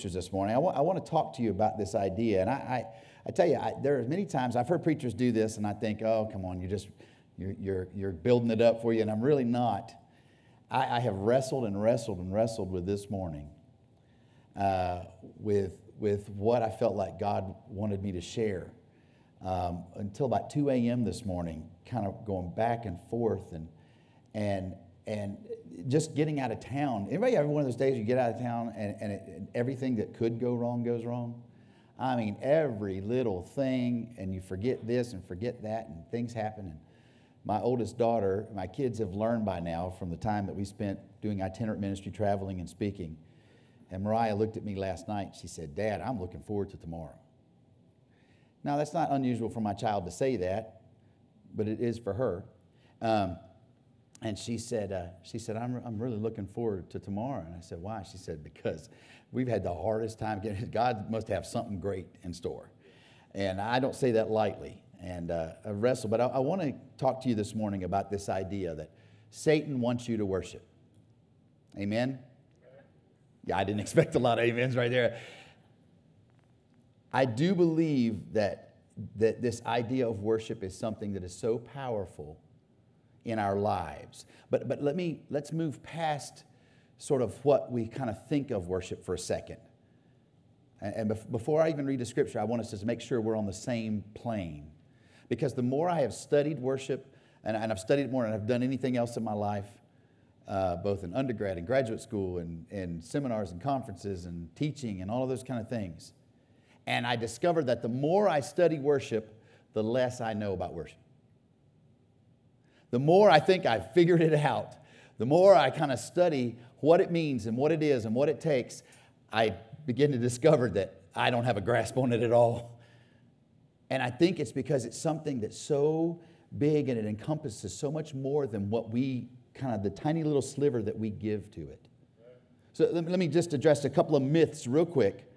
scriptures this morning. I want, I want to talk to you about this idea. And I, I, I tell you, I, there are many times I've heard preachers do this, and I think, oh, come on, you're just you're, you're, you're building it up for you, and I'm really not. I, I have wrestled and wrestled and wrestled with this morning uh, with, with what I felt like God wanted me to share um, until about 2 a.m. this morning, kind of going back and forth and, and, and just getting out of town. Anybody ever one of those days you get out of town and, and, it, and everything that could go wrong goes wrong? I mean, every little thing, and you forget this and forget that, and things happen. And my oldest daughter, my kids have learned by now from the time that we spent doing itinerant ministry, traveling and speaking. And Mariah looked at me last night. She said, Dad, I'm looking forward to tomorrow. Now, that's not unusual for my child to say that, but it is for her. Um, and she said, uh, she said I'm, I'm really looking forward to tomorrow. And I said, why? She said, because we've had the hardest time getting, God must have something great in store. And I don't say that lightly and uh, I wrestle, but I, I want to talk to you this morning about this idea that Satan wants you to worship. Amen? Yeah, I didn't expect a lot of amens right there. I do believe that, that this idea of worship is something that is so powerful in our lives. But, but let me, let's move past sort of what we kind of think of worship for a second. And, and before I even read the scripture, I want us to make sure we're on the same plane. Because the more I have studied worship, and, and I've studied more than I've done anything else in my life, uh, both in undergrad and graduate school and, and seminars and conferences and teaching and all of those kind of things. And I discovered that the more I study worship, the less I know about worship. The more I think I've figured it out, the more I kind of study what it means and what it is and what it takes, I begin to discover that I don't have a grasp on it at all. And I think it's because it's something that's so big and it encompasses so much more than what we kind of the tiny little sliver that we give to it. So let me just address a couple of myths real quick.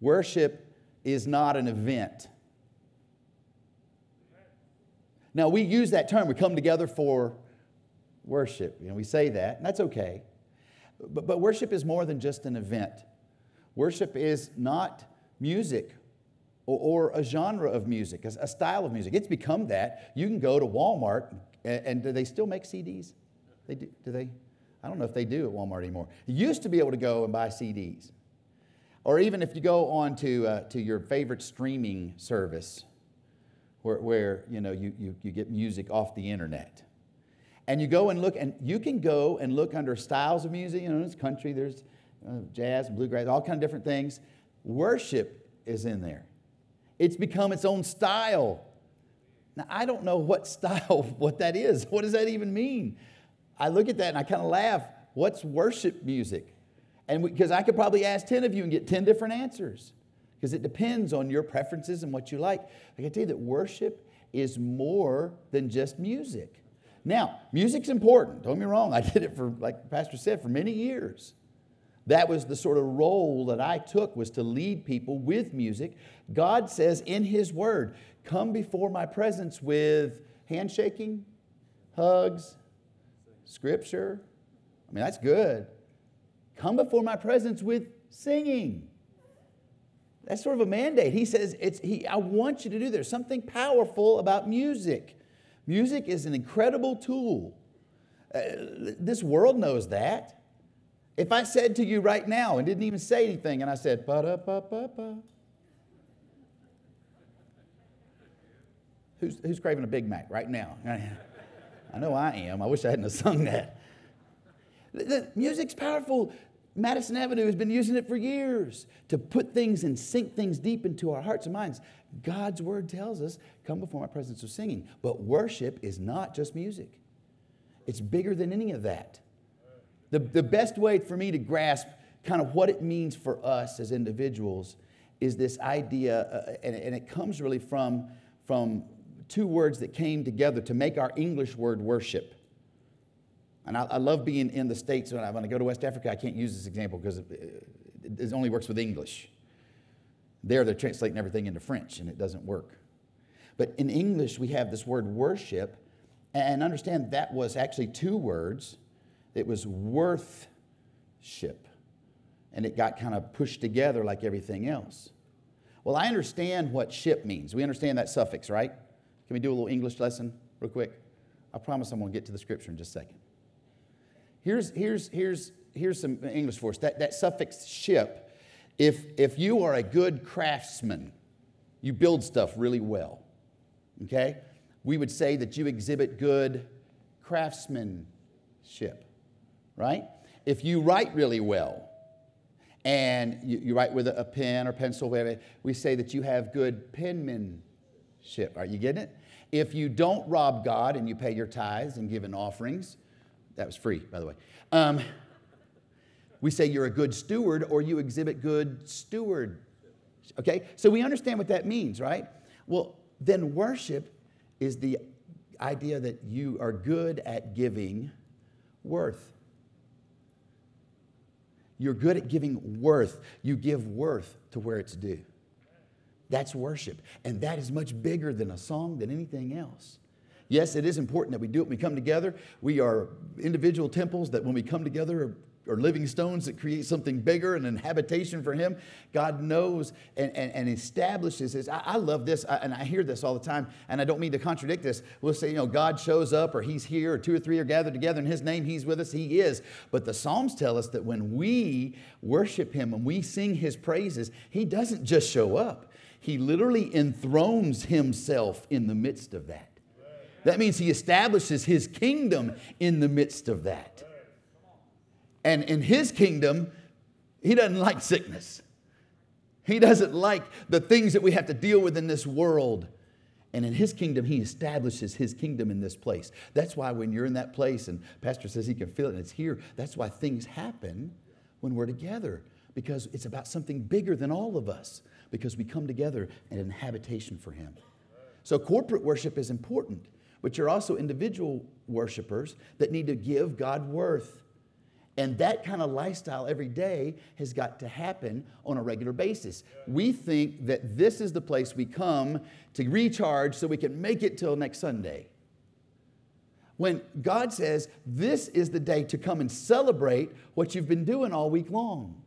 Worship is not an event. Now, we use that term. We come together for worship. You know, we say that, and that's okay. But, but worship is more than just an event. Worship is not music or, or a genre of music, a, a, style of music. It's become that. You can go to Walmart, and, and do they still make CDs? They do, do they? I don't know if they do at Walmart anymore. You used to be able to go and buy CDs. Or even if you go on to, uh, to your favorite streaming service, where, where you, know, you, you, you get music off the internet. And you go and look, and you can go and look under styles of music. You know, there's country, there's uh, jazz, bluegrass, all kind of different things. Worship is in there. It's become its own style. Now, I don't know what style, what that is. What does that even mean? I look at that and I kind of laugh. What's worship music? And because I could probably ask 10 of you and get 10 different answers because it depends on your preferences and what you like. I can tell you that worship is more than just music. Now, music's important. Don't get me wrong. I did it for, like Pastor said, for many years. That was the sort of role that I took was to lead people with music. God says in his word, come before my presence with handshaking, hugs, scripture. I mean, that's good. Come before my presence with singing. That's sort of a mandate. He says, it's, he, I want you to do. There's something powerful about music. Music is an incredible tool. Uh, this world knows that. If I said to you right now and didn't even say anything, and I said, ba da ba ba ba. Who's, who's craving a Big Mac right now? I know I am. I wish I hadn't sung that. The music's powerful. Madison Avenue has been using it for years to put things and sink things deep into our hearts and minds. God's word tells us, come before my presence of singing. But worship is not just music, it's bigger than any of that. The, the best way for me to grasp kind of what it means for us as individuals is this idea, uh, and, and it comes really from, from two words that came together to make our English word worship. And I, I love being in the States. When I, when I go to West Africa, I can't use this example because it, it only works with English. There, they're translating everything into French, and it doesn't work. But in English, we have this word worship, and understand that was actually two words. It was worthship. and it got kind of pushed together like everything else. Well, I understand what ship means. We understand that suffix, right? Can we do a little English lesson real quick? I promise I'm going to get to the scripture in just a second. Here's, here's, here's, here's some English for us. That, that suffix ship, if, if you are a good craftsman, you build stuff really well, okay? We would say that you exhibit good craftsmanship, right? If you write really well, and you, you write with a, pen or pencil, we say that you have good penmanship. Are you getting it? If you don't rob God and you pay your tithes and give in offerings, that was free, by the way. Um, we say you're a good steward or you exhibit good steward. Okay? So we understand what that means, right? Well, then worship is the idea that you are good at giving worth. You're good at giving worth. You give worth to where it's due. That's worship. And that is much bigger than a song, than anything else. Yes, it is important that we do it. when We come together. We are individual temples that when we come together or living stones that create something bigger and an habitation for him. God knows and, and, and establishes this. I, I love this, I, and I hear this all the time, and I don't mean to contradict this. We'll say, you know, God shows up, or he's here, or two or three are gathered together in his name, he's with us, he is. But the Psalms tell us that when we worship him and we sing his praises, he doesn't just show up, he literally enthrones himself in the midst of that. That means he establishes his kingdom in the midst of that. And in his kingdom, he doesn't like sickness. He doesn't like the things that we have to deal with in this world. And in his kingdom, he establishes his kingdom in this place. That's why when you're in that place and Pastor says he can feel it and it's here, that's why things happen when we're together because it's about something bigger than all of us because we come together in an habitation for him. So corporate worship is important, but you're also individual worshipers that need to give God worth. And that kind of lifestyle every day has got to happen on a regular basis. We think that this is the place we come to recharge so we can make it till next Sunday. When God says, This is the day to come and celebrate what you've been doing all week long.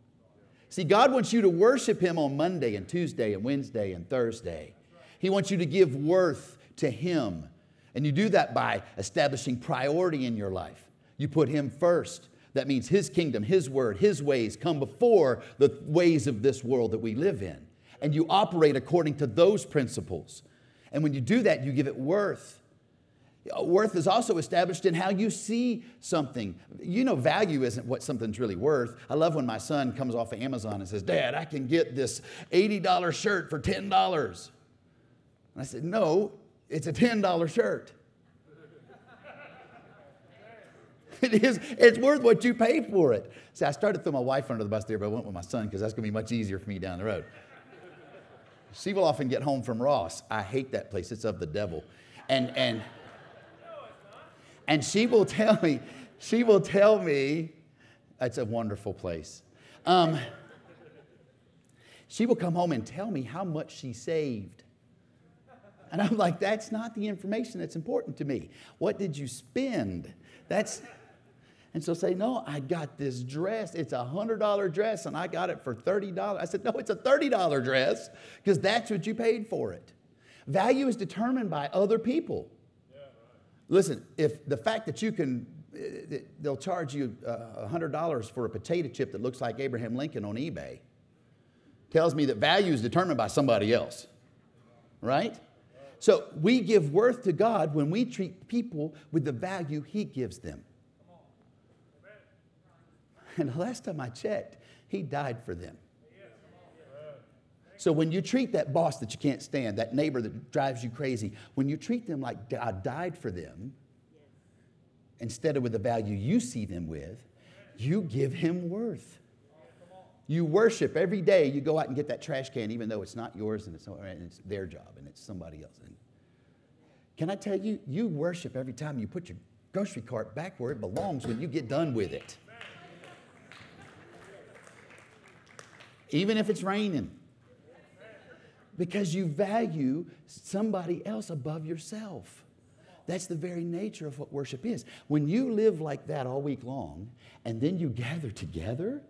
See, God wants you to worship Him on Monday and Tuesday and Wednesday and Thursday. He wants you to give worth to Him. And you do that by establishing priority in your life. You put Him first. That means His kingdom, His word, His ways come before the ways of this world that we live in. And you operate according to those principles. And when you do that, you give it worth. Worth is also established in how you see something. You know, value isn't what something's really worth. I love when my son comes off of Amazon and says, Dad, I can get this $80 shirt for $10. And I said, No, it's a $10 shirt. it is, it's worth what you pay for it. See, I started to throw my wife under the bus there, but I went with my son because that's going to be much easier for me down the road. She will often get home from Ross. I hate that place. It's of the devil. And, and, and she will tell me, she will tell me, it's a wonderful place. Um, she will come home and tell me how much she saved. And I'm like, that's not the information that's important to me. What did you spend? That's, and so say, no, I got this dress. It's a $100 dress and I got it for $30. I said, no, it's a $30 dress because that's what you paid for it. Value is determined by other people. Yeah, right. Listen, if the fact that you can, eh, they'll charge you uh, $100 for a potato chip that looks like Abraham Lincoln on eBay, tells me that value is determined by somebody else, right? So we give worth to God when we treat people with the value He gives them. And the last time I checked, he died for them. So when you treat that boss that you can't stand, that neighbor that drives you crazy, when you treat them like God died for them, instead of with the value you see them with, you give him worth. You worship every day. You go out and get that trash can, even though it's not yours and it's, and it's their job and it's somebody else. And can I tell you, you worship every time you put your grocery cart back where it belongs when you get done with it. even if it's raining. Because you value somebody else above yourself. That's the very nature of what worship is. When you live like that all week long and then you gather together,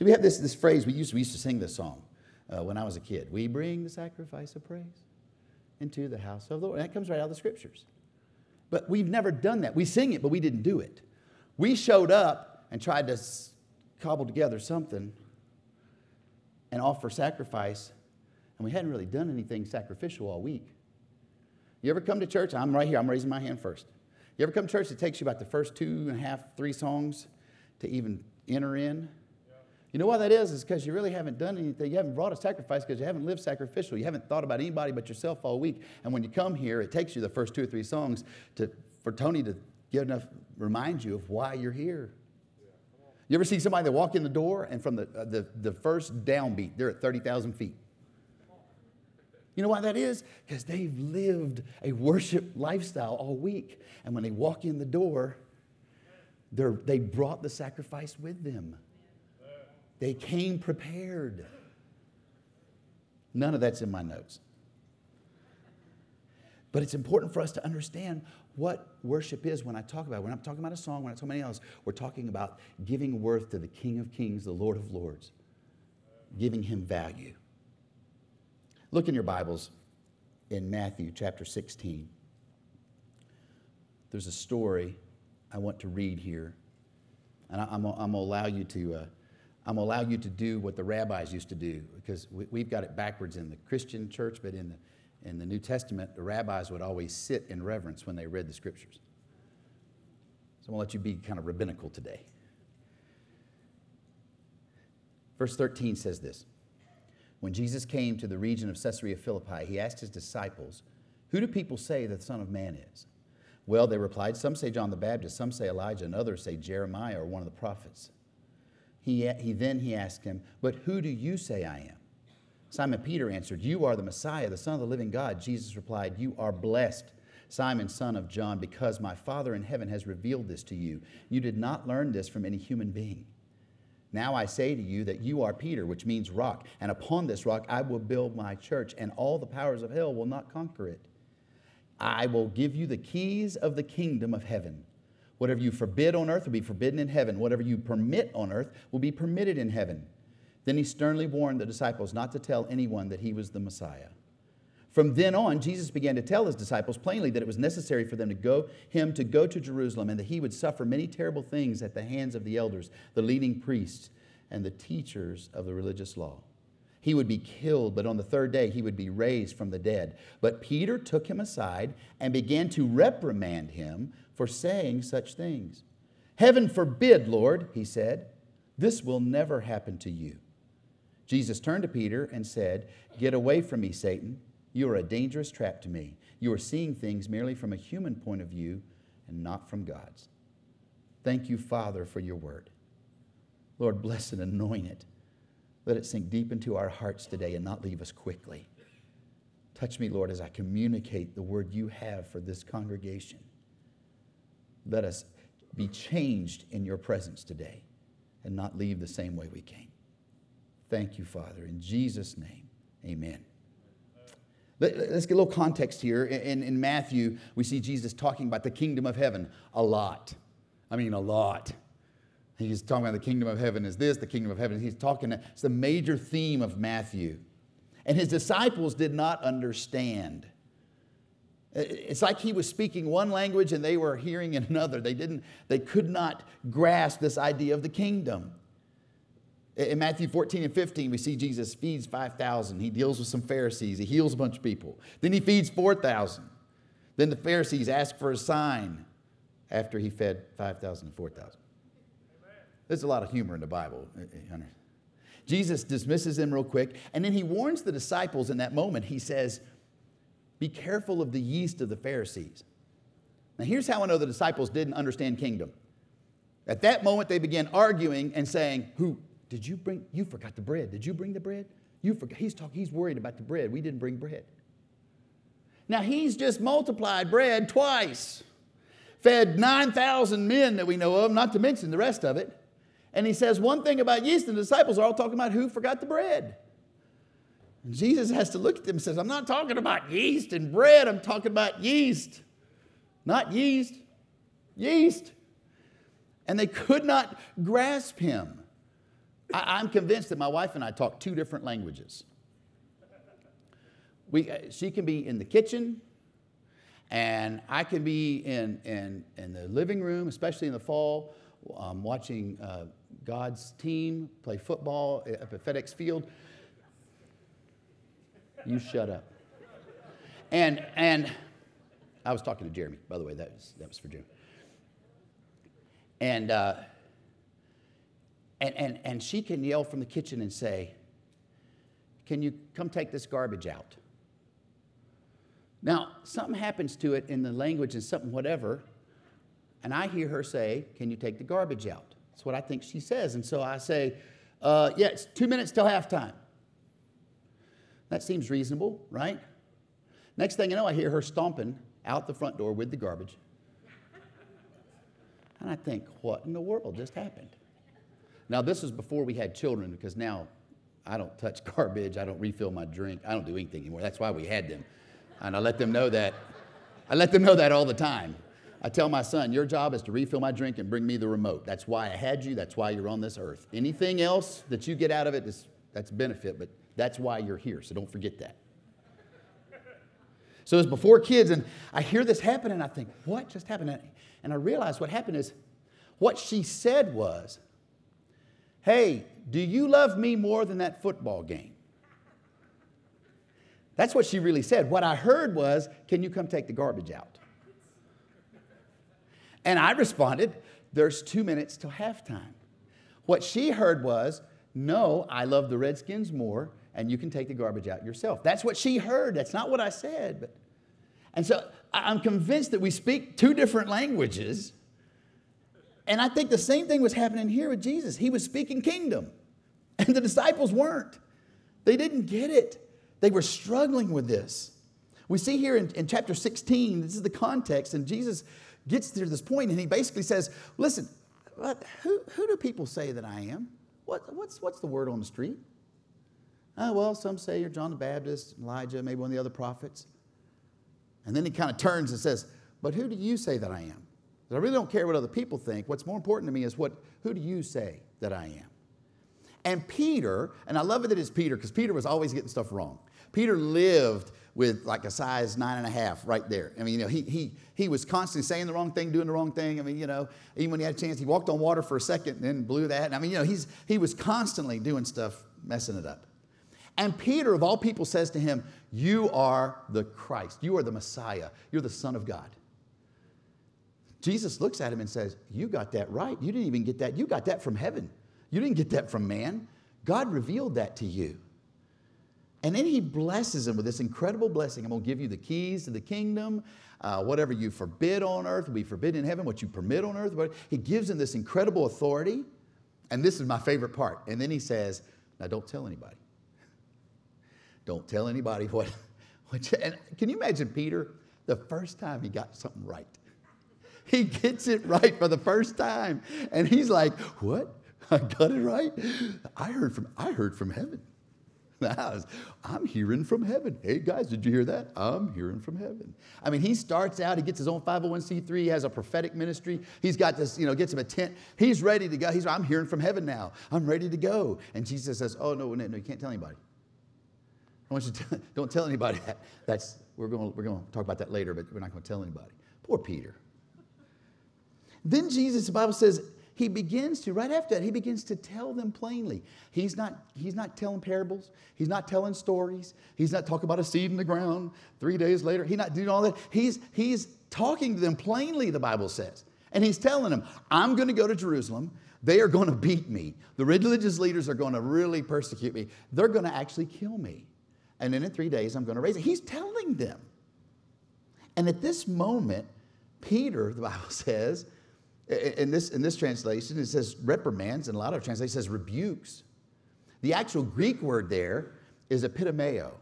See, we have this, this phrase, we used, to, we used to sing this song uh, when I was a kid. We bring the sacrifice of praise into the house of the Lord. And that comes right out of the scriptures. But we've never done that. We sing it, but we didn't do it. We showed up and tried to cobble together something and offer sacrifice, and we hadn't really done anything sacrificial all week. You ever come to church? I'm right here, I'm raising my hand first. You ever come to church? It takes you about the first two and a half, three songs to even enter in. You know why that is? Is because you really haven't done anything. You haven't brought a sacrifice because you haven't lived sacrificial. You haven't thought about anybody but yourself all week. And when you come here, it takes you the first two or three songs to, for Tony to get enough, remind you of why you're here. You ever see somebody that walk in the door and from the, uh, the, the first downbeat, they're at 30,000 feet? You know why that is? Because they've lived a worship lifestyle all week. And when they walk in the door, they brought the sacrifice with them. They came prepared. None of that's in my notes. But it's important for us to understand what worship is when I talk about it. When I'm talking about a song, when I talk about anything else, we're talking about giving worth to the King of Kings, the Lord of Lords, giving him value. Look in your Bibles in Matthew chapter 16. There's a story I want to read here. And I'm, I'm going to allow you to. Uh, I'm going to allow you to do what the rabbis used to do because we, have got it backwards in the Christian church, but in the, in the New Testament, the rabbis would always sit in reverence when they read the scriptures. So I'm going to let you be kind of rabbinical today. Verse 13 says this When Jesus came to the region of Caesarea Philippi, he asked his disciples, Who do people say the Son of Man is? Well, they replied, Some say John the Baptist, some say Elijah, and others say Jeremiah or one of the prophets. He, he, then he asked him, But who do you say I am? Simon Peter answered, You are the Messiah, the Son of the living God. Jesus replied, You are blessed, Simon, son of John, because my Father in heaven has revealed this to you. You did not learn this from any human being. Now I say to you that you are Peter, which means rock, and upon this rock I will build my church, and all the powers of hell will not conquer it. I will give you the keys of the kingdom of heaven. Whatever you forbid on earth will be forbidden in heaven. Whatever you permit on earth will be permitted in heaven. Then he sternly warned the disciples not to tell anyone that he was the Messiah. From then on, Jesus began to tell his disciples plainly that it was necessary for them to go, him to go to Jerusalem and that he would suffer many terrible things at the hands of the elders, the leading priests, and the teachers of the religious law. He would be killed, but on the third day he would be raised from the dead. But Peter took him aside and began to reprimand him for saying such things. Heaven forbid, Lord, he said, this will never happen to you. Jesus turned to Peter and said, Get away from me, Satan. You are a dangerous trap to me. You are seeing things merely from a human point of view and not from God's. Thank you, Father, for your word. Lord, bless and anoint it. Let it sink deep into our hearts today and not leave us quickly. Touch me, Lord, as I communicate the word you have for this congregation. Let us be changed in your presence today and not leave the same way we came. Thank you, Father. In Jesus' name, amen. Let's get a little context here. In, in Matthew, we see Jesus talking about the kingdom of heaven a lot. I mean, a lot. He's talking about the kingdom of heaven is this, the kingdom of heaven. He's talking, it's the major theme of Matthew. And his disciples did not understand. It's like he was speaking one language and they were hearing in another. They didn't, they could not grasp this idea of the kingdom. In Matthew 14 and 15, we see Jesus feeds 5,000. He deals with some Pharisees. He heals a bunch of people. Then he feeds 4,000. Then the Pharisees ask for a sign after he fed 5,000 and 4,000. There's a lot of humor in the Bible. Eh, eh, Jesus dismisses them real quick, and then he warns the disciples in that moment. He says, be careful of the yeast of the Pharisees. Now, here's how I know the disciples didn't understand kingdom. At that moment, they began arguing and saying, Who did you bring? You forgot the bread. Did you bring the bread? You forgot. He's talking, he's worried about the bread. We didn't bring bread. Now, he's just multiplied bread twice, fed 9,000 men that we know of, not to mention the rest of it. And he says one thing about yeast, and the disciples are all talking about who forgot the bread. And Jesus has to look at them and says, I'm not talking about yeast and bread, I'm talking about yeast. Not yeast, yeast. And they could not grasp him. I, am convinced that my wife and I talk two different languages. We, uh, she can be in the kitchen, and I can be in, in, in the living room, especially in the fall, um, watching uh, God's team play football up at FedEx Field. You shut up. And, and I was talking to Jeremy, by the way, that was, that was for Jeremy. And, uh, and, and, and she can yell from the kitchen and say, Can you come take this garbage out? Now, something happens to it in the language and something, whatever, and I hear her say, Can you take the garbage out? That's what I think she says. And so I say, uh, Yeah, it's two minutes till halftime. That seems reasonable, right? Next thing you know, I hear her stomping out the front door with the garbage. And I think, What in the world just happened? Now, this is before we had children because now I don't touch garbage, I don't refill my drink, I don't do anything anymore. That's why we had them. And I let them know that. I let them know that all the time. I tell my son, your job is to refill my drink and bring me the remote. That's why I had you. That's why you're on this earth. Anything else that you get out of it is that's benefit, but that's why you're here. So don't forget that. So it's before kids, and I hear this happen, and I think, what just happened? And I realize what happened is what she said was, Hey, do you love me more than that football game? That's what she really said. What I heard was, Can you come take the garbage out? And I responded, There's two minutes till halftime. What she heard was, No, I love the Redskins more, and you can take the garbage out yourself. That's what she heard. That's not what I said. But, and so I'm convinced that we speak two different languages. And I think the same thing was happening here with Jesus. He was speaking kingdom, and the disciples weren't. They didn't get it. They were struggling with this. We see here in, in chapter 16, this is the context, and Jesus gets to this point and he basically says, Listen, who, who do people say that I am? What, what's, what's the word on the street? Oh, well, some say you're John the Baptist, Elijah, maybe one of the other prophets. And then he kind of turns and says, But who do you say that I am? I really don't care what other people think. What's more important to me is what, who do you say that I am? And Peter, and I love it that it's Peter because Peter was always getting stuff wrong. Peter lived with like a size nine and a half right there. I mean, you know, he, he, he was constantly saying the wrong thing, doing the wrong thing. I mean, you know, even when he had a chance, he walked on water for a second and then blew that. I mean, you know, he's, he was constantly doing stuff, messing it up. And Peter, of all people, says to him, You are the Christ. You are the Messiah. You're the Son of God. Jesus looks at him and says, You got that right. You didn't even get that. You got that from heaven. You didn't get that from man. God revealed that to you. And then he blesses him with this incredible blessing. I'm going to give you the keys to the kingdom. Uh, whatever you forbid on earth will be forbidden in heaven. What you permit on earth, but he gives him this incredible authority. And this is my favorite part. And then he says, Now don't tell anybody. Don't tell anybody what. what you, and can you imagine Peter the first time he got something right? He gets it right for the first time. And he's like, What? I got it right? I heard from, I heard from heaven. I'm hearing from heaven. Hey guys, did you hear that? I'm hearing from heaven. I mean, he starts out, he gets his own 501c3, he has a prophetic ministry. He's got this, you know, gets him a tent. He's ready to go. He's, I'm hearing from heaven now. I'm ready to go. And Jesus says, Oh, no, no, no, you can't tell anybody. I want you to tell, don't tell anybody that. That's, we're going, we're going to talk about that later, but we're not going to tell anybody. Poor Peter. Then Jesus, the Bible says, he begins to, right after that, he begins to tell them plainly. He's not, he's not telling parables. He's not telling stories. He's not talking about a seed in the ground three days later. He's not doing all that. He's, he's talking to them plainly, the Bible says. And he's telling them, I'm going to go to Jerusalem. They are going to beat me. The religious leaders are going to really persecute me. They're going to actually kill me. And then in three days, I'm going to raise it. He's telling them. And at this moment, Peter, the Bible says, in this, in this translation, it says reprimands, and a lot of translations says rebukes. The actual Greek word there is epitomeo.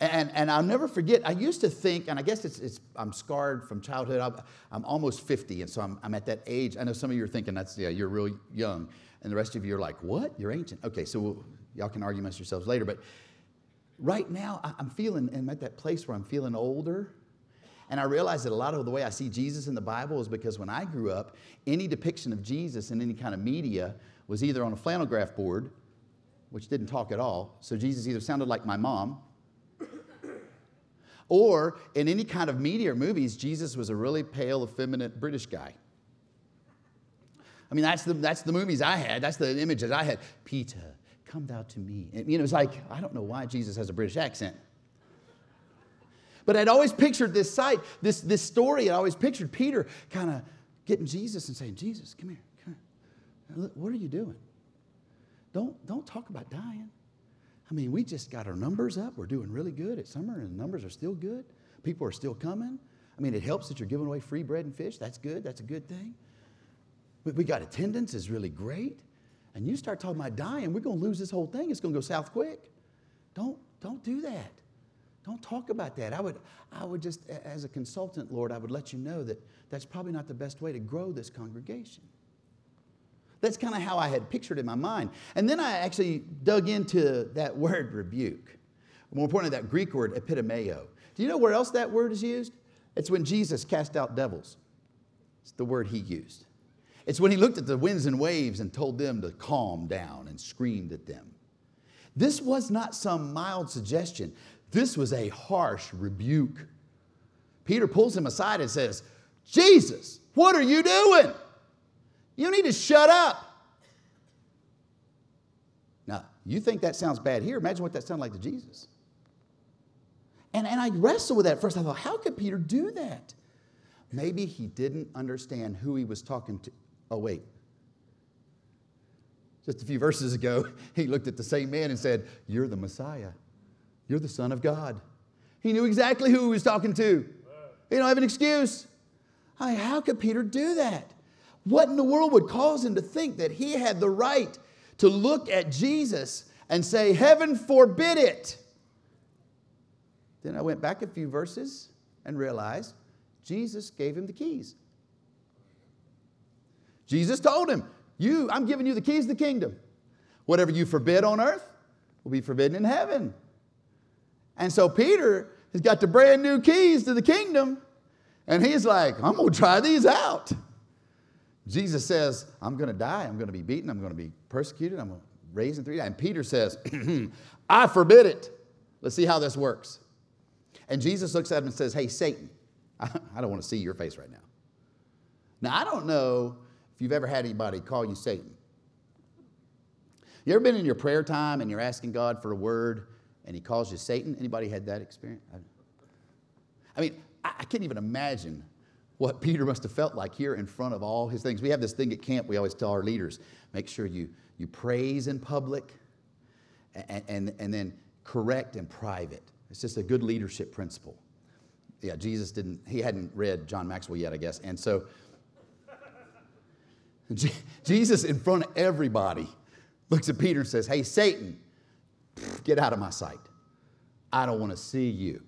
And, and I'll never forget, I used to think, and I guess it's, it's I'm scarred from childhood. I'm, I'm almost 50, and so I'm, I'm at that age. I know some of you are thinking that's, yeah, you're real young. And the rest of you are like, what? You're ancient. Okay, so we'll, y'all can argue amongst yourselves later. But right now, I'm feeling, I'm at that place where I'm feeling older and I realized that a lot of the way I see Jesus in the Bible is because when I grew up, any depiction of Jesus in any kind of media was either on a flannel graph board, which didn't talk at all, so Jesus either sounded like my mom, or in any kind of media or movies, Jesus was a really pale, effeminate British guy. I mean, that's the, that's the movies I had. That's the images I had. Peter, come thou to me. And, you know, it's like, I don't know why Jesus has a British accent. But I'd always pictured this sight, this, this story, I always pictured Peter kind of getting Jesus and saying, Jesus, come here, come here. What are you doing? Don't, don't talk about dying. I mean, we just got our numbers up. We're doing really good at summer, and the numbers are still good. People are still coming. I mean, it helps that you're giving away free bread and fish. That's good. That's a good thing. We got attendance is really great. And you start talking about dying, we're going to lose this whole thing. It's going to go south quick. Don't, don't do that. Don't talk about that. I would, I would just, as a consultant, Lord, I would let you know that that's probably not the best way to grow this congregation. That's kind of how I had pictured in my mind. And then I actually dug into that word rebuke. More importantly, that Greek word epitomeo. Do you know where else that word is used? It's when Jesus cast out devils. It's the word he used. It's when he looked at the winds and waves and told them to calm down and screamed at them. This was not some mild suggestion. This was a harsh rebuke. Peter pulls him aside and says, Jesus, what are you doing? You need to shut up. Now, you think that sounds bad here. Imagine what that sounded like to Jesus. And, and I wrestled with that first. I thought, how could Peter do that? Maybe he didn't understand who he was talking to. Oh, wait. Just a few verses ago, he looked at the same man and said, You're the Messiah. You're the Son of God. He knew exactly who he was talking to. He don't have an excuse. I how could Peter do that? What in the world would cause him to think that he had the right to look at Jesus and say, Heaven forbid it? Then I went back a few verses and realized Jesus gave him the keys. Jesus told him, You, I'm giving you the keys to the kingdom. Whatever you forbid on earth will be forbidden in heaven. And so Peter has got the brand new keys to the kingdom, and he's like, I'm gonna try these out. Jesus says, I'm gonna die, I'm gonna be beaten, I'm gonna be persecuted, I'm gonna raise in three days. And Peter says, I forbid it. Let's see how this works. And Jesus looks at him and says, Hey, Satan, I don't want to see your face right now. Now, I don't know you've ever had anybody call you Satan. You ever been in your prayer time and you're asking God for a word and he calls you Satan? Anybody had that experience? I mean, I can't even imagine what Peter must have felt like here in front of all his things. We have this thing at camp we always tell our leaders make sure you, you praise in public and, and, and then correct in private. It's just a good leadership principle. Yeah, Jesus didn't, he hadn't read John Maxwell yet, I guess. And so Jesus, in front of everybody, looks at Peter and says, Hey, Satan, get out of my sight. I don't want to see you.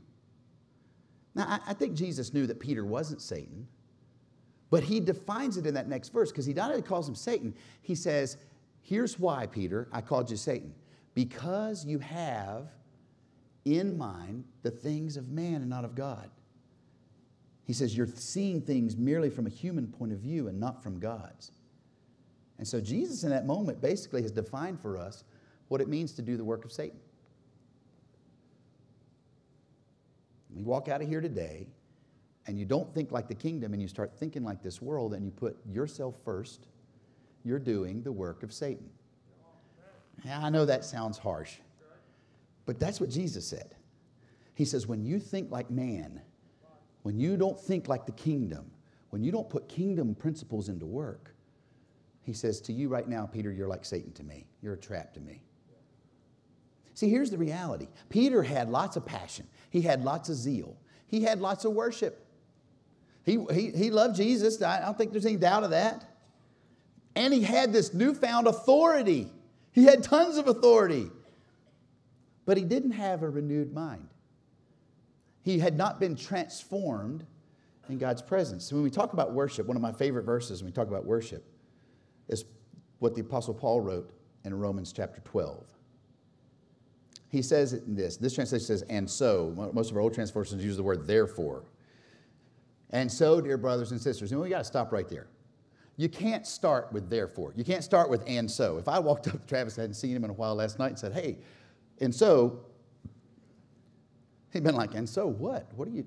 Now, I, think Jesus knew that Peter wasn't Satan, but he defines it in that next verse because he not only calls him Satan, he says, Here's why, Peter, I called you Satan. Because you have in mind the things of man and not of God. He says, You're seeing things merely from a human point of view and not from God's. And so Jesus, in that moment, basically has defined for us what it means to do the work of Satan. We walk out of here today and you don't think like the kingdom and you start thinking like this world and you put yourself first, you're doing the work of Satan. I know that sounds harsh, but that's what Jesus said. He says, when you think like man, when you don't think like the kingdom, when you don't put kingdom principles into work, he says, To you right now, Peter, you're like Satan to me. You're a trap to me. See, here's the reality Peter had lots of passion, he had lots of zeal, he had lots of worship. He, he, he loved Jesus. I don't think there's any doubt of that. And he had this newfound authority. He had tons of authority. But he didn't have a renewed mind. He had not been transformed in God's presence. When we talk about worship, one of my favorite verses when we talk about worship is what the Apostle Paul wrote in Romans chapter 12. He says it in this, this translation says, and so. Most of our old translations use the word therefore. And so, dear brothers and sisters, and we got to stop right there. You can't start with therefore. You can't start with and so. If I walked up to Travis, I hadn't seen him in a while last night, and said, hey, and so, he'd been like, and so what? What are you,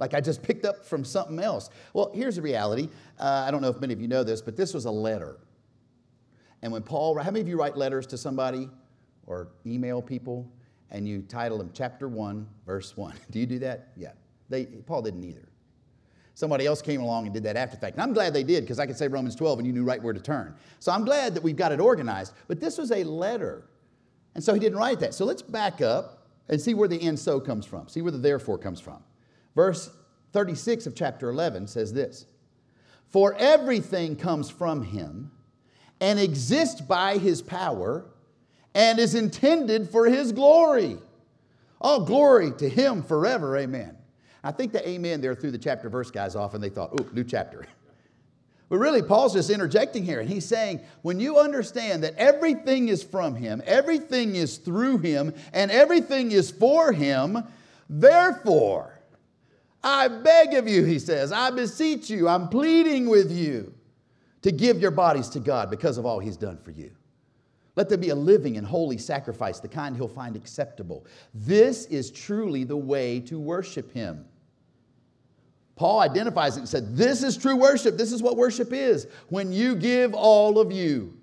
like I just picked up from something else. Well, here's the reality. Uh, I don't know if many of you know this, but this was a letter. And when Paul, how many of you write letters to somebody or email people and you title them chapter 1, verse 1? Do you do that? Yeah. They, Paul didn't either. Somebody else came along and did that after fact. And I'm glad they did because I could say Romans 12 and you knew right where to turn. So I'm glad that we've got it organized. But this was a letter. And so he didn't write that. So let's back up and see where the and so comes from, see where the therefore comes from. Verse 36 of chapter 11 says this For everything comes from him and exists by his power and is intended for his glory. All glory to him forever. Amen. I think the amen there threw the chapter verse guys off and they thought, ooh, new chapter. But really, Paul's just interjecting here, and he's saying, when you understand that everything is from him, everything is through him, and everything is for him, therefore, I beg of you, he says, I beseech you, I'm pleading with you to give your bodies to God because of all he's done for you. Let there be a living and holy sacrifice, the kind he'll find acceptable. This is truly the way to worship him. Paul identifies it and said, This is true worship. This is what worship is when you give all of you.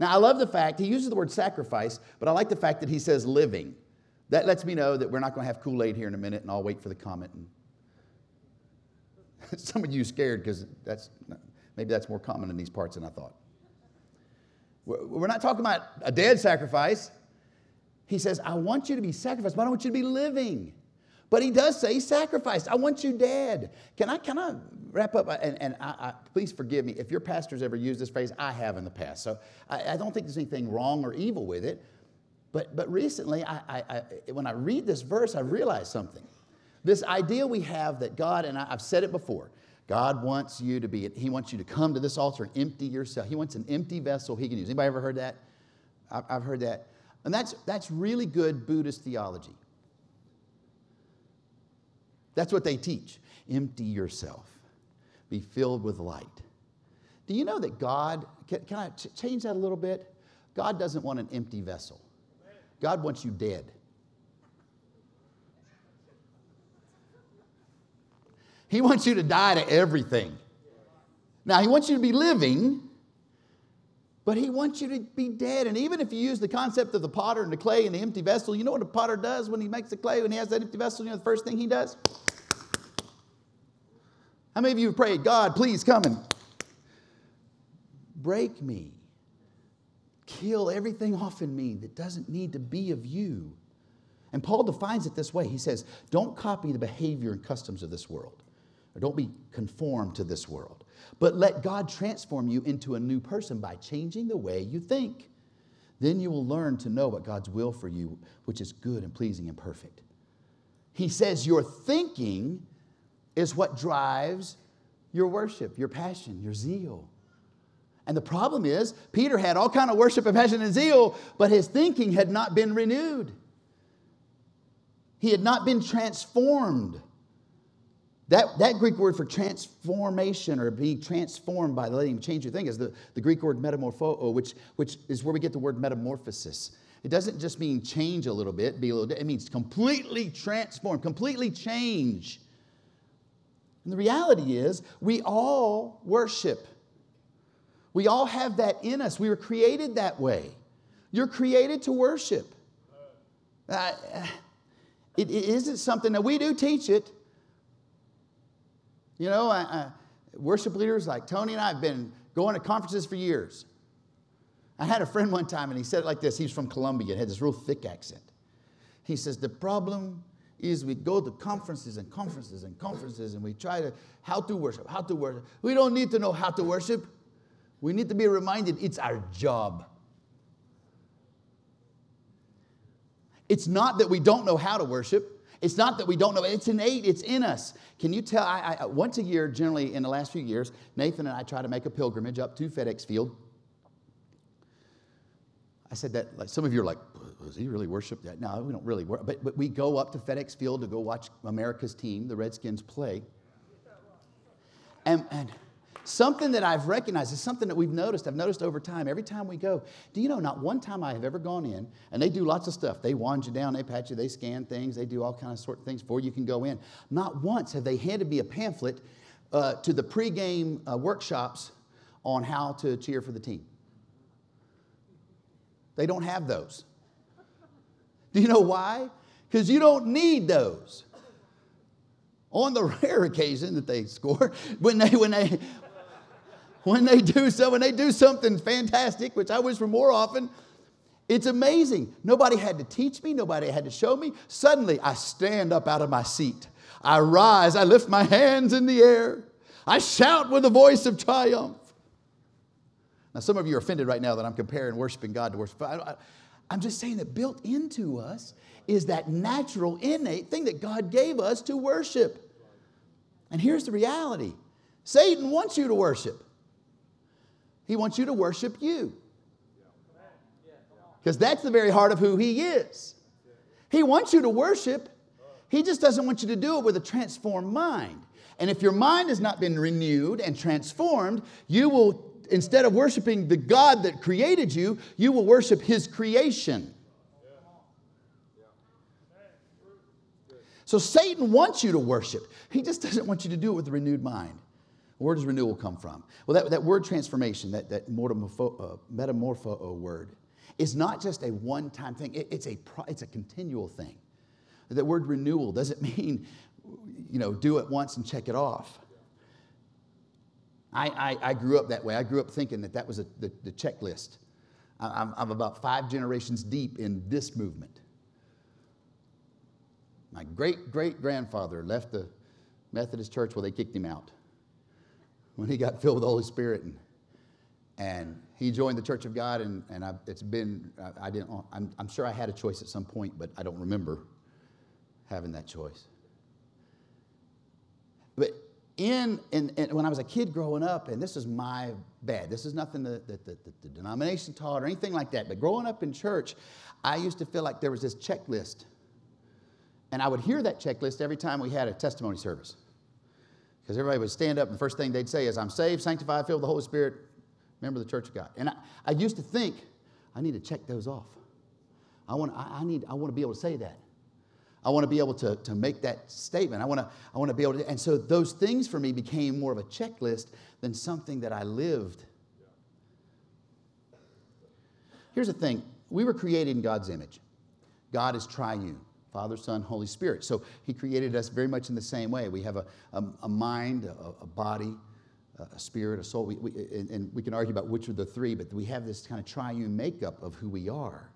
Now, I love the fact he uses the word sacrifice, but I like the fact that he says living. That lets me know that we're not going to have Kool Aid here in a minute, and I'll wait for the comment. And some of you scared because that's maybe that's more common in these parts than I thought. We're not talking about a dead sacrifice. He says, I want you to be sacrificed, but I don't want you to be living. But he does say sacrificed. I want you dead. Can I, can I wrap up? And, and I, I, please forgive me. If your pastor's ever used this phrase, I have in the past. So I, I don't think there's anything wrong or evil with it. But, but recently, I, when I read this verse, I realized something. This idea we have that God, and I've said it before, God wants you to be, He wants you to come to this altar and empty yourself. He wants an empty vessel He can use. Anybody ever heard that? I've heard that. And that's, that's really good Buddhist theology. That's what they teach. Empty yourself, be filled with light. Do you know that God, can, can I ch- change that a little bit? God doesn't want an empty vessel, God wants you dead. He wants you to die to everything. Now, He wants you to be living, but He wants you to be dead. And even if you use the concept of the potter and the clay and the empty vessel, you know what the potter does when he makes the clay, when he has that empty vessel? You know the first thing he does? How many of you have prayed, God, please come and break me? Kill everything off in me that doesn't need to be of you. And Paul defines it this way He says, Don't copy the behavior and customs of this world, or don't be conformed to this world, but let God transform you into a new person by changing the way you think. Then you will learn to know what God's will for you, which is good and pleasing and perfect. He says, Your thinking is what drives your worship, your passion, your zeal. And the problem is, Peter had all kind of worship and passion and zeal, but his thinking had not been renewed. He had not been transformed. That, that Greek word for transformation or being transformed by letting him change your thing is the, the Greek word metamorpho, which, which is where we get the word metamorphosis. It doesn't just mean change a little bit, be a little, it means completely transform, completely change. And the reality is, we all worship. We all have that in us. We were created that way. You're created to worship. Uh, it, it isn't something that we do teach it. You know, I, I, worship leaders like Tony and I have been going to conferences for years. I had a friend one time and he said it like this. He's from Colombia, and had this real thick accent. He says, The problem is we go to conferences and conferences and conferences and we try to how to worship, how to worship. We don't need to know how to worship. We need to be reminded it's our job. It's not that we don't know how to worship. It's not that we don't know. It's innate. It's in us. Can you tell? I, I, once a year, generally in the last few years, Nathan and I try to make a pilgrimage up to FedEx Field. I said that. Like, some of you are like, does he really worship that? No, we don't really worship. But, but we go up to FedEx Field to go watch America's team, the Redskins, play. And, and something that I've recognized is something that we've noticed. I've noticed over time, every time we go, do you know, not one time I have ever gone in, and they do lots of stuff. They wand you down, they pat you, they scan things, they do all kinds of sort of things before you can go in. Not once have they handed me a pamphlet uh, to the pregame uh, workshops on how to cheer for the team. They don't have those. Do you know why? Because you don't need those. On the rare occasion that they score, when they when they when they do so, when they do something fantastic, which I wish for more often, it's amazing. Nobody had to teach me, nobody had to show me. Suddenly, I stand up out of my seat. I rise, I lift my hands in the air. I shout with a voice of triumph. Now, some of you are offended right now that I'm comparing worshiping God to worship. I, am just saying that built into us is that natural, innate thing that God gave us to worship. And here's the reality Satan wants you to worship, he wants you to worship you. Because that's the very heart of who he is. He wants you to worship, he just doesn't want you to do it with a transformed mind. And if your mind has not been renewed and transformed, you will, instead of worshiping the God that created you, you will worship his creation. So Satan wants you to worship. He just doesn't want you to do it with a renewed mind. Where does renewal come from? Well, that, that word transformation, that, that metamorpho, uh, metamorpho word, is not just a one time thing, it, it's, a, it's a continual thing. That word renewal doesn't mean, you know, do it once and check it off. I, I, I grew up that way. I grew up thinking that that was a, the, the checklist. I'm, I'm about five generations deep in this movement. My great great grandfather left the Methodist church where they kicked him out when he got filled with the Holy Spirit. And, and he joined the Church of God, and, and I, it's been, I, I didn't, I'm, I'm sure I had a choice at some point, but I don't remember having that choice. But in, in, in, when I was a kid growing up, and this is my bad, this is nothing that, that, the denomination taught or anything like that, but growing up in church, I used to feel like there was this checklist and I would hear that checklist every time we had a testimony service. Because everybody would stand up, and the first thing they'd say is, I'm saved, sanctified, filled with the Holy Spirit, member of the Church of God. And I, I used to think, I need to check those off. I want, I, I, need, I want to be able to say that. I want to be able to, to make that statement. I want to, I want to be able to. And so those things for me became more of a checklist than something that I lived. Here's the thing we were created in God's image, God is triune. Father, Son, Holy Spirit. So he created us very much in the same way. We have a, a, a mind, a, a, body, a spirit, a soul. We, we, and, and, we can argue about which are the three, but we have this kind of triune makeup of who we are.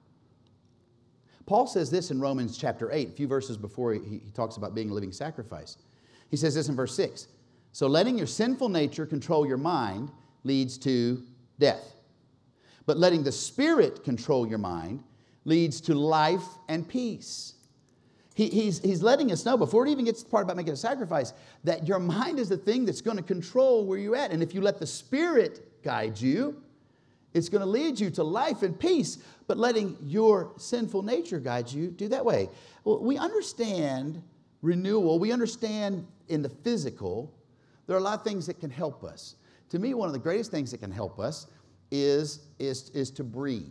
Paul says this in Romans chapter 8, a few verses before he, he talks about being a living sacrifice. He says this in verse 6 So letting your sinful nature control your mind leads to death. But letting the Spirit control your mind leads to life and peace. He, he's, he's letting us know before it even gets to the part about making a sacrifice that your mind is the thing that's going to control where you're at. And if you let the Spirit guide you, it's going to lead you to life and peace. But letting your sinful nature guide you, do that way. Well, we understand renewal, we understand in the physical, there are a lot of things that can help us. To me, one of the greatest things that can help us is, is, is to breathe.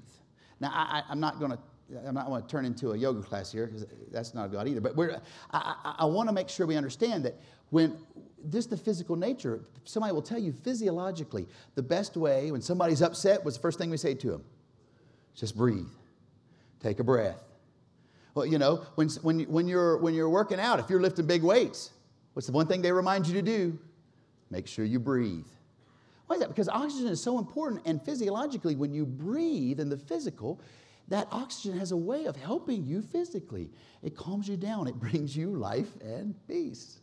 Now, I, I'm not going to I'm not want to turn into a yoga class here because that's not God either. But we're, I, I, want to make sure we understand that when just the physical nature, somebody will tell you physiologically the best way when somebody's upset was the first thing we say to them just breathe, take a breath. Well, you know, when, when, when, you're, when you're working out, if you're lifting big weights, what's the one thing they remind you to do? Make sure you breathe. Why is that? Because oxygen is so important, and physiologically, when you breathe in the physical, that oxygen has a way of helping you physically. It calms you down, it brings you life and peace.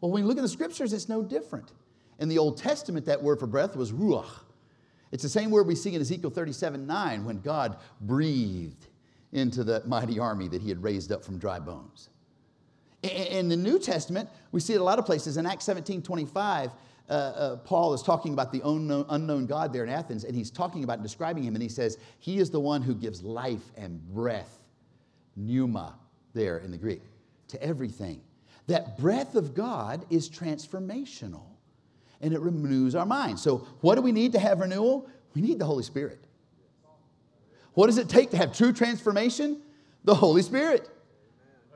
Well, when you look at the scriptures, it's no different. In the Old Testament, that word for breath was ruach. It's the same word we see in Ezekiel 37 9 when God breathed into the mighty army that he had raised up from dry bones. In the New Testament, we see it a lot of places. In Acts 17 25, uh, uh, Paul is talking about the unknown, unknown God there in Athens, and he's talking about describing him, and he says, He is the one who gives life and breath, pneuma, there in the Greek, to everything. That breath of God is transformational. and it renews our mind. So, what do we need to have renewal? We need the Holy Spirit. What does it take to have true transformation? The Holy Spirit.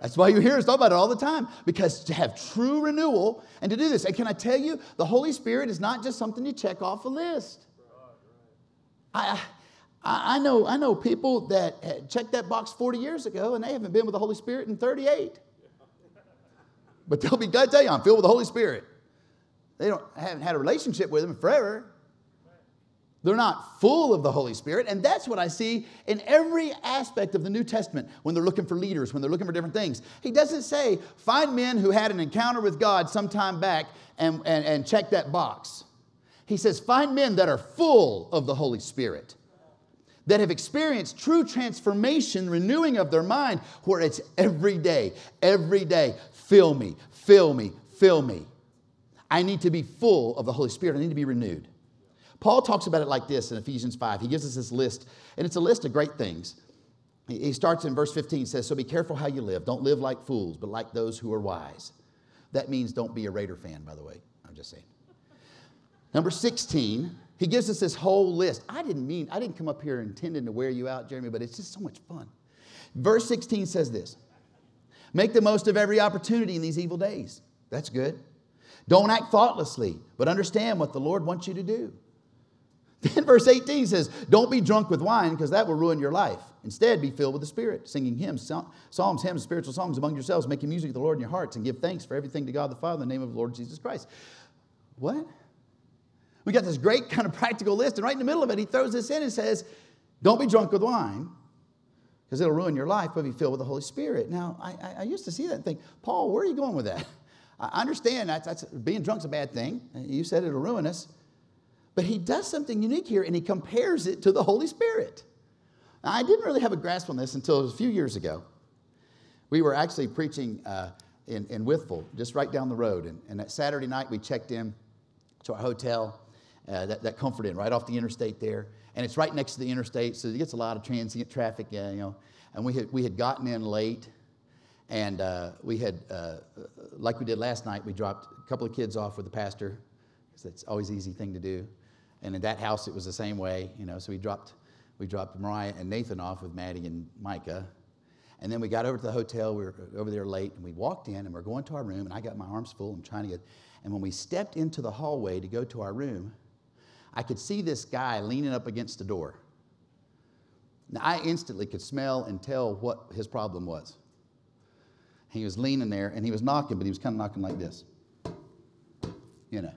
That's why you hear us talk about it all the time, because to have true renewal and to do this, and can I tell you, the Holy Spirit is not just something you check off a list. I, I, know, I know people that checked that box 40 years ago and they haven't been with the Holy Spirit in 38. But they'll be to tell you, I'm filled with the Holy Spirit. They don't, haven't had a relationship with Him forever. They're not full of the Holy Spirit. And that's what I see in every aspect of the New Testament when they're looking for leaders, when they're looking for different things. He doesn't say, find men who had an encounter with God some time back and, and, and check that box. He says, find men that are full of the Holy Spirit, that have experienced true transformation, renewing of their mind, where it's every day, every day, fill me, fill me, fill me. I need to be full of the Holy Spirit. I need to be renewed. Paul talks about it like this in Ephesians 5. He gives us this list, and it's a list of great things. He starts in verse 15, says, So be careful how you live. Don't live like fools, but like those who are wise. That means don't be a Raider fan, by the way. I'm just saying. Number 16, he gives us this whole list. I didn't mean, I didn't come up here intending to wear you out, Jeremy, but it's just so much fun. Verse 16 says this Make the most of every opportunity in these evil days. That's good. Don't act thoughtlessly, but understand what the Lord wants you to do. Then verse 18 says, Don't be drunk with wine because that will ruin your life. Instead, be filled with the Spirit, singing hymns, psalms, hymns, spiritual songs among yourselves, making music to the Lord in your hearts, and give thanks for everything to God the Father in the name of the Lord Jesus Christ. What? We got this great kind of practical list, and right in the middle of it, he throws this in and says, Don't be drunk with wine because it'll ruin your life, but be filled with the Holy Spirit. Now, I, I, used to see that and think, Paul, where are you going with that? I understand that's, that's being drunk's a bad thing. You said it'll ruin us. But he does something unique here and he compares it to the Holy Spirit. Now, I didn't really have a grasp on this until a few years ago. We were actually preaching uh, in, in just right down the road. And, and that Saturday night, we checked in to our hotel, uh, that, that Comfort Inn, right off the interstate there. And it's right next to the interstate, so it gets a lot of transient traffic, you know. And we had, we had gotten in late, and uh, we had, uh, like we did last night, we dropped a couple of kids off with the pastor, because that's always an easy thing to do. And in that house, it was the same way, you know. So we dropped, we dropped Mariah and Nathan off with Maddie and Micah. And then we got over to the hotel. We were uh, over there late, and we walked in, and we're going to our room. And I got my arms full. I'm trying to get. And when we stepped into the hallway to go to our room, I could see this guy leaning up against the door. Now, I instantly could smell and tell what his problem was. He was leaning there, and he was knocking, but he was kind of knocking like this. You know.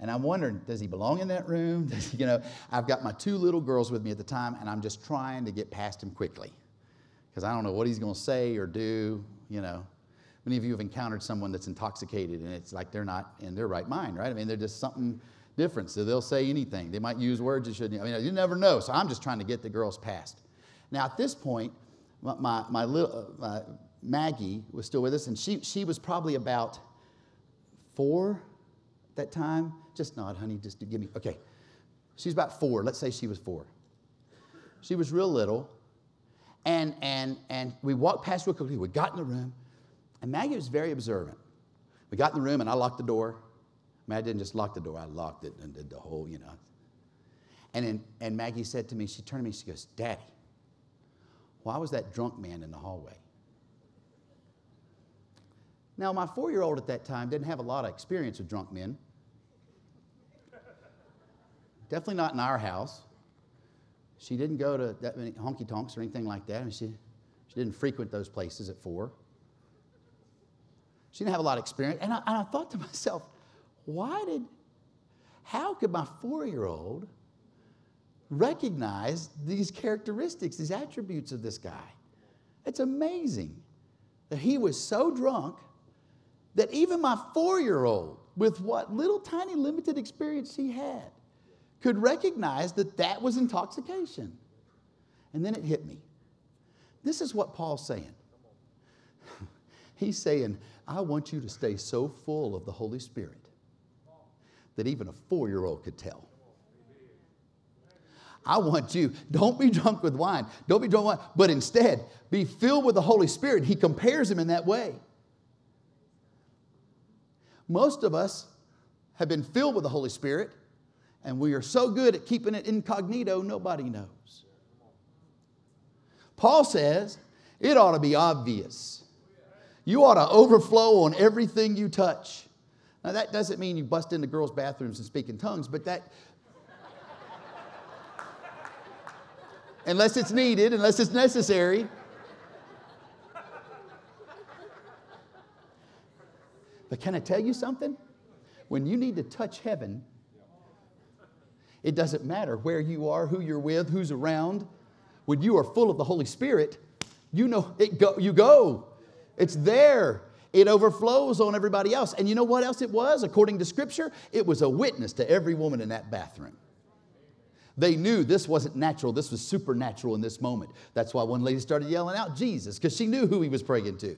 And I'm wondering, does he belong in that room? Does, you know, I've got my two little girls with me at the time, and I'm just trying to get past him quickly because I don't know what he's going to say or do. You know, many of you have encountered someone that's intoxicated, and it's like they're not in their right mind, right? I mean, they're just something different, so they'll say anything. They might use words you shouldn't. I mean, you never know. So I'm just trying to get the girls past. Now, at this point, my, my, my little uh, Maggie was still with us, and she, she was probably about four that time? Just nod, honey. Just give me. Okay. She's about four. Let's say she was four. She was real little. And, and, and we walked past real quickly. We got in the room. And Maggie was very observant. We got in the room and I locked the door. Maggie didn't just lock the door, I locked it and did the whole, you know. And, then, and Maggie said to me, she turned to me, she goes, Daddy, why was that drunk man in the hallway? Now, my four year old at that time didn't have a lot of experience with drunk men. Definitely not in our house. She didn't go to that many honky tonks or anything like that. I mean, she, she didn't frequent those places at four. She didn't have a lot of experience. And I, and I thought to myself, why did, how could my four year old recognize these characteristics, these attributes of this guy? It's amazing that he was so drunk that even my four year old, with what little tiny limited experience he had, could recognize that that was intoxication. And then it hit me. This is what Paul's saying. He's saying, I want you to stay so full of the Holy Spirit that even a four year old could tell. I want you, don't be drunk with wine, don't be drunk with wine, but instead be filled with the Holy Spirit. He compares him in that way. Most of us have been filled with the Holy Spirit, and we are so good at keeping it incognito, nobody knows. Paul says it ought to be obvious. You ought to overflow on everything you touch. Now, that doesn't mean you bust into girls' bathrooms and speak in tongues, but that, unless it's needed, unless it's necessary. But can I tell you something? When you need to touch heaven, it doesn't matter where you are, who you're with, who's around. When you are full of the Holy Spirit, you know it go, you go. It's there. It overflows on everybody else. And you know what else it was? According to Scripture, it was a witness to every woman in that bathroom. They knew this wasn't natural, this was supernatural in this moment. That's why one lady started yelling out Jesus, because she knew who he was praying to.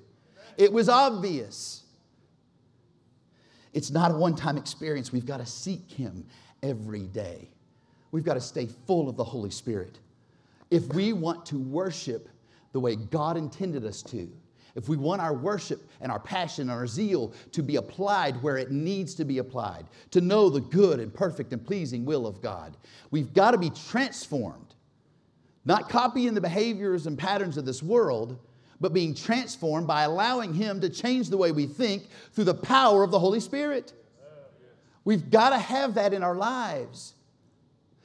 It was obvious. It's not a one time experience. We've got to seek him every day. We've got to stay full of the Holy Spirit. If we want to worship the way God intended us to, if we want our worship and our passion and our zeal to be applied where it needs to be applied, to know the good and perfect and pleasing will of God, we've got to be transformed. Not copying the behaviors and patterns of this world, but being transformed by allowing Him to change the way we think through the power of the Holy Spirit. We've got to have that in our lives.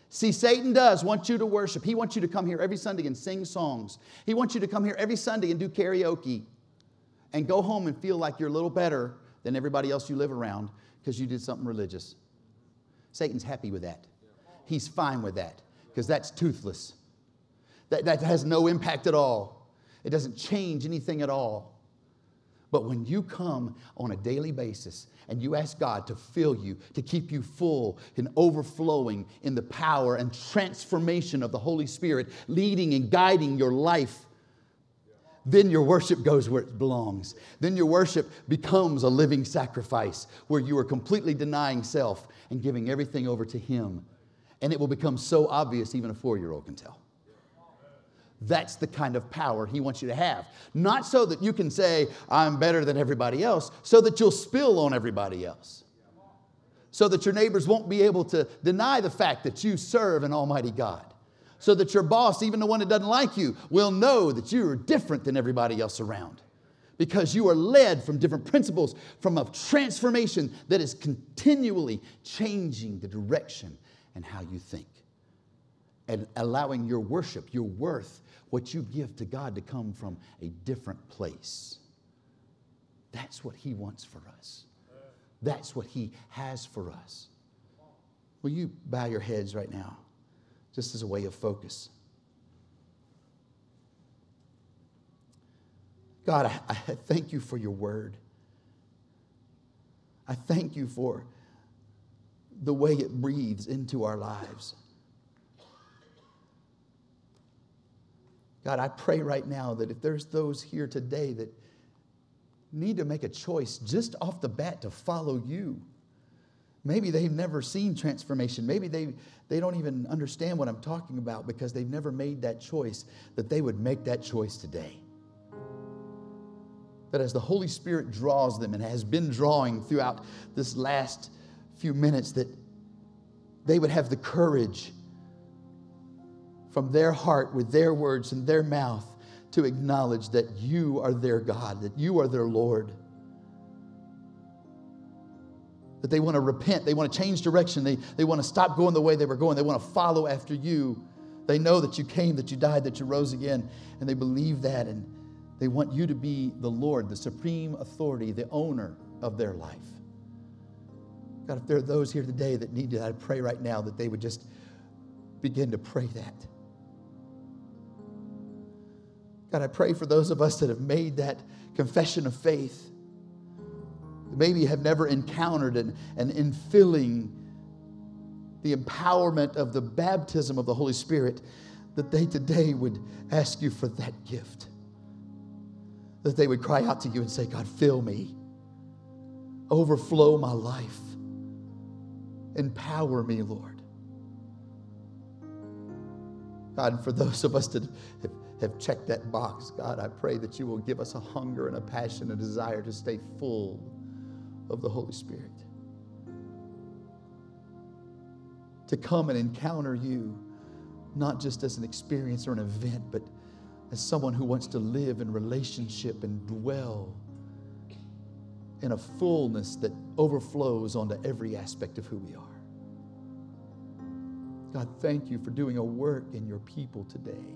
See, Satan does want you to worship. He wants you to come here every Sunday and sing songs. He wants you to come here every Sunday and do karaoke and go home and feel like you're a little better than everybody else you live around because you did something religious. Satan's happy with that. He's fine with that because that's toothless. That, that has no impact at all. It doesn't change anything at all. But when you come on a daily basis and you ask God to fill you, to keep you full and overflowing in the power and transformation of the Holy Spirit, leading and guiding your life then your worship goes where it belongs. Then your worship becomes a living sacrifice where you are completely denying self and giving everything over to Him. And it will become so obvious, even a four year old can tell. That's the kind of power He wants you to have. Not so that you can say, I'm better than everybody else, so that you'll spill on everybody else. So that your neighbors won't be able to deny the fact that you serve an Almighty God so that your boss, even the one that doesn't like you, will know that you are different than everybody else around. Because you are led from different principles, from a transformation that is continually changing the direction and how you think. And allowing your worship, your worth, what you give to God to come from a different place. That's what He wants for us. That's what He has for us. Will you bow your heads right now? just as a way of focus. God, I, I thank you for your word. I thank you for the way it breathes into our lives. God, I pray right now that if there's those here today that need to make a choice just off the bat to follow you, maybe they've never seen transformation. Maybe they, they don't even understand what I'm talking about because they've never made that choice, that they would make that choice today. That as the Holy Spirit draws them and has been drawing throughout this last few minutes, that they would have the courage from their heart, with their words and their mouth, to acknowledge that you are their God, that you are their Lord that they want to repent, they want to change direction, they, they want to stop going the way they were going, they want to follow after you. They know that you came, that you died, that you rose again, and they believe that, and they want you to be the Lord, the supreme authority, the owner of their life. God, if there are those here today that need to, I pray right now that they would just begin to pray that. God, I pray for those of us that have made that confession of faith maybe have never encountered an, and in filling the empowerment of the baptism of the Holy Spirit, that they today would ask you for that gift. That they would cry out to you and say, God, fill me, overflow my life, empower me, Lord. God, for those of us that have, have checked that box, God, I pray that you will give us a hunger and a passion, a desire to stay full of the Holy Spirit. to come and encounter you, not just as an experience or an event, but as someone who wants to live in relationship and dwell in a fullness that overflows onto every aspect of who we are. God, thank you for doing a work in your people today.